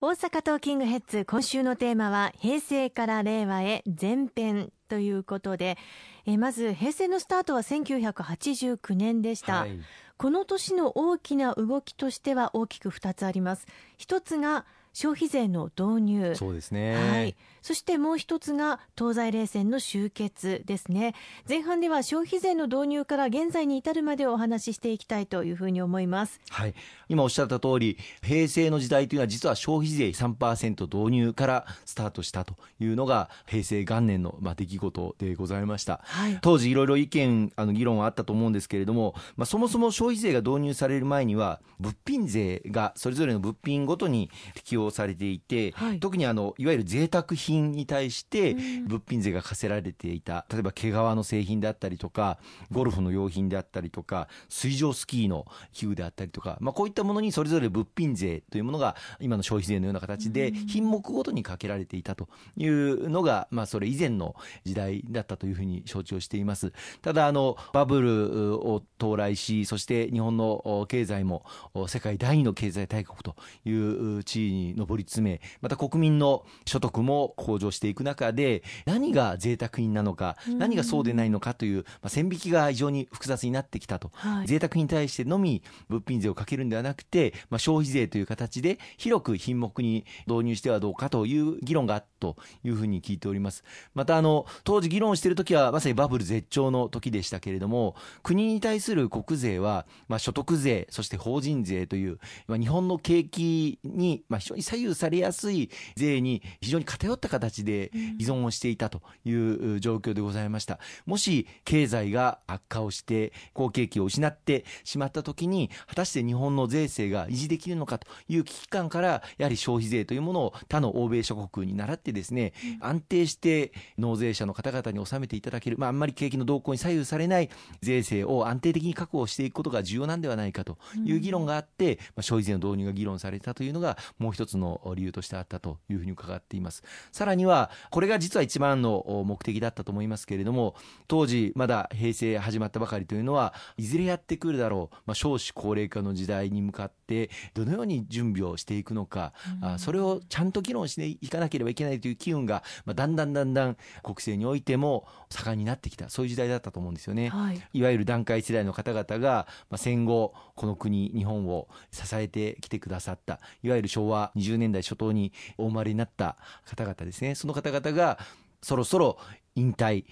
大阪トーキングヘッズ今週のテーマは平成から令和へ前編ということでえまず平成のスタートは1989年でした、はい、この年の大きな動きとしては大きく2つあります。一つが消費税の導入。そうですね、はい、そしてもう一つが東西冷戦の終結ですね。前半では消費税の導入から現在に至るまでお話ししていきたいというふうに思います。はい。今おっしゃった通り平成の時代というのは実は消費税3%導入からスタートしたというのが平成元年のまあ出来事でございました、はい、当時いろいろ意見あの議論はあったと思うんですけれども、まあ、そもそも消費税が導入される前には物品税がそれぞれの物品ごとに適用されていて、はい、特にあのいわゆる贅沢品に対して物品税が課せられていた。例えば毛皮の製品であったりとかゴルフの用品であったりとか水上スキーの器具であったりとか、まあ、こういったものにそれぞれ物品税というものが今の消費税のような形で品目ごとにかけられていたというのが、まあ、それ以前の時代だったというふうに承知をしています。ただあのバブルを到来しそして日本の経済も世界第二の経済大国という地位に上り詰めまた国民の所得も向上していく中で何が贅沢品なのか何がそうでないのかという、まあ、線引きが非常に複雑になってきたと、はい、贅沢品に対してのみ物品税をかけるんではなくて、まあ、消費税という形で広く品目に導入してはどうかという議論があったというふうに聞いております。またあの当時議論している時はまさにバブル絶頂の時でしたけれども国に対する国税は、まあ、所得税そして法人税という、まあ、日本の景気に、まあ、非常に左右されやすい税に非常に偏った形で依存をしていたという状況でございました。もし経済が悪化をして好景気を失ってしまった時に果たして日本の税制が維持できるのかという危機感からやはり消費税というものを他の欧米諸国に倣ってですね、安定して納税者の方々に納めていただける、まあ、あんまり景気の動向に左右されない税制を安定的に確保していくことが重要なんではないかという議論があって、まあ、消費税の導入が議論されたというのがもう一つの理由としてあったというふうに伺っています。さらにはこれが実は一番の目的だったと思いますけれども当時まだ平成始まったばかりというのはいずれやってくるだろう、まあ、少子高齢化の時代に向かってどのように準備をしていくのか、うん、それをちゃんと議論していかなければいけないという機運が、まあ、だんだんだんだん国政においても盛んになってきた。そういう時代だったと思うんですよね。はい、いわゆる団塊世代の方々が、まあ、戦後この国日本を支えてきてくださった。いわゆる昭和20年代初頭にお生まれになった方々ですね。その方々がそろそろ引退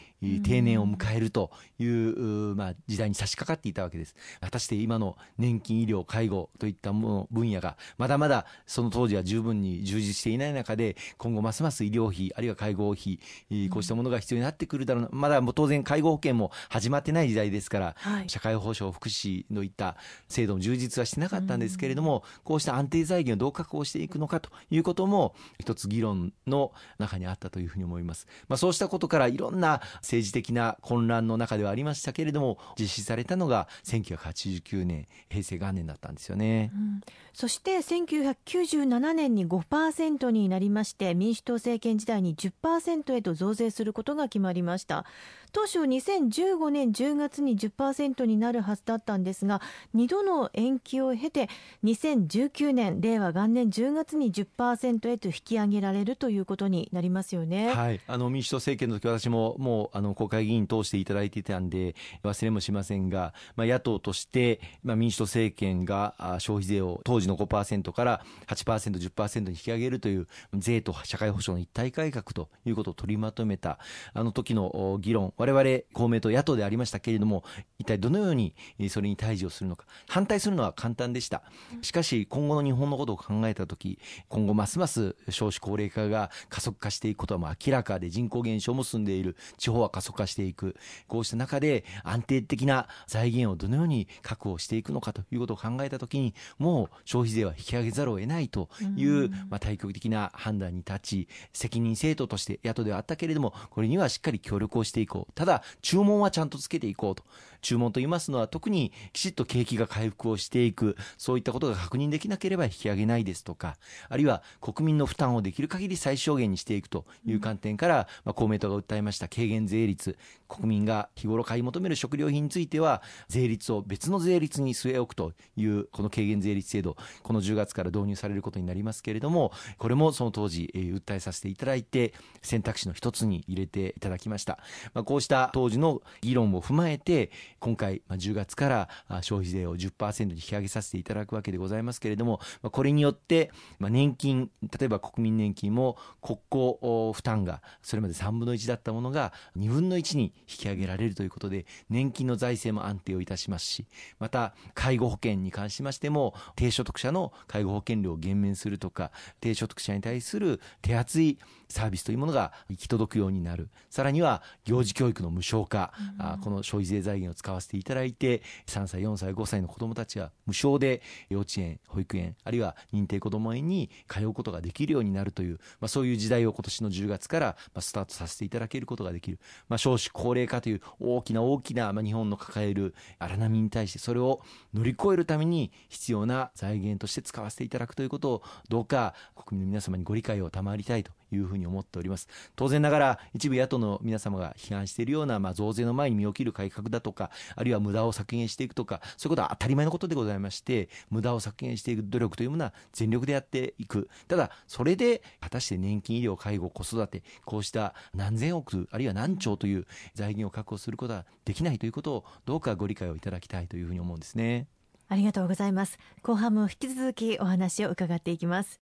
定年を迎えるという、まあ、時代に差し掛かっていたわけです。果たして今の年金医療介護といったもの分野がまだまだその当時は十分に充実していない中で今後ますます医療費あるいは介護費こうしたものが必要になってくるだろう。まだ当然介護保険も始まってない時代ですから、はい、社会保障福祉のいった制度も充実はしてなかったんですけれどもこうした安定財源をどう確保していくのかということも一つ議論の中にあったというふうに思います。まあ、そうしたことからいろんな政治的な混乱の中ではありましたけれども実施されたのが1989年平成元年だったんですよね、うん、そして1997年に5%になりまして民主党政権時代に10%へと増税することが決まりました。当初2015年10月に10%になるはずだったんですが2度の延期を経て2019年令和元年10月に10%へと引き上げられるということになりますよね。はい、あの民主党政権の時私ももうあの国会議員通していただいていたんで忘れもしませんが、まあ、野党として、まあ、民主党政権が消費税を当時の5%から8%、10%に引き上げるという税と社会保障の一体改革ということを取りまとめたあの時の議論。我々公明党野党でありましたけれども一体どのようにそれに対峙をするのか。反対するのは簡単でした。しかし今後の日本のことを考えた時今後ますます少子高齢化が加速化していくことはもう明らかで人口減少も進んでいる地方は過疎化していくこうした中で安定的な財源をどのように確保していくのかということを考えた時にもう消費税は引き上げざるを得ないという、まあ、対極的な判断に立ち責任政党として野党ではあったけれどもこれにはしっかり協力をしていこう。ただ注文はちゃんとつけていこうと注文といいますのは特にきちっと景気が回復をしていくそういったことが確認できなければ引き上げないですとかあるいは国民の負担をできる限り最小限にしていくという観点から、まあ、公明党が訴えました軽減税率国民が日頃買い求める食料品については税率を別の税率に据え置くというこの軽減税率制度この10月から導入されることになりますけれどもこれもその当時、えー、訴えさせていただいて選択肢の一つに入れていただきました、まあ、こうした当時の議論を踏まえて今回、まあ、10月から消費税を10%に引き上げさせていただくわけでございますけれども、まあ、これによって、まあ、年金例えば国民年金も国庫負担がそれまで3分の1だったものが2分の1に引き上げられるということで年金の財政も安定をいたしますしまた介護保険に関しましても低所得者の介護保険料を減免するとか低所得者に対する手厚いサービスというものが行き届くようになる。さらには幼児教育の無償化、うん、この消費税財源を使わせていただいて3歳4歳5歳の子どもたちは無償で幼稚園保育園あるいは認定こども園に通うことができるようになるという、まあ、そういう時代を今年の10月からスタートさせていただけることができる、まあ、少子高齢化という大きな大きな、まあ、日本の抱える荒波に対してそれを乗り越えるために必要な財源として使わせていただくということをどうか国民の皆様にご理解を賜りたいというふうに思っております。当然ながら一部野党の皆様が批判しているような、まあ、増税の前に身を切る改革だとかあるいは無駄を削減していくとかそういうことは当たり前のことでございまして無駄を削減していく努力というものは全力でやっていく。ただそれで果たして年金医療介護子育てこうした何千億あるいは何兆という財源を確保することはできないということをどうかご理解をいただきたいというふうに思うんですね。ありがとうございます。後半も引き続きお話を伺っていきます。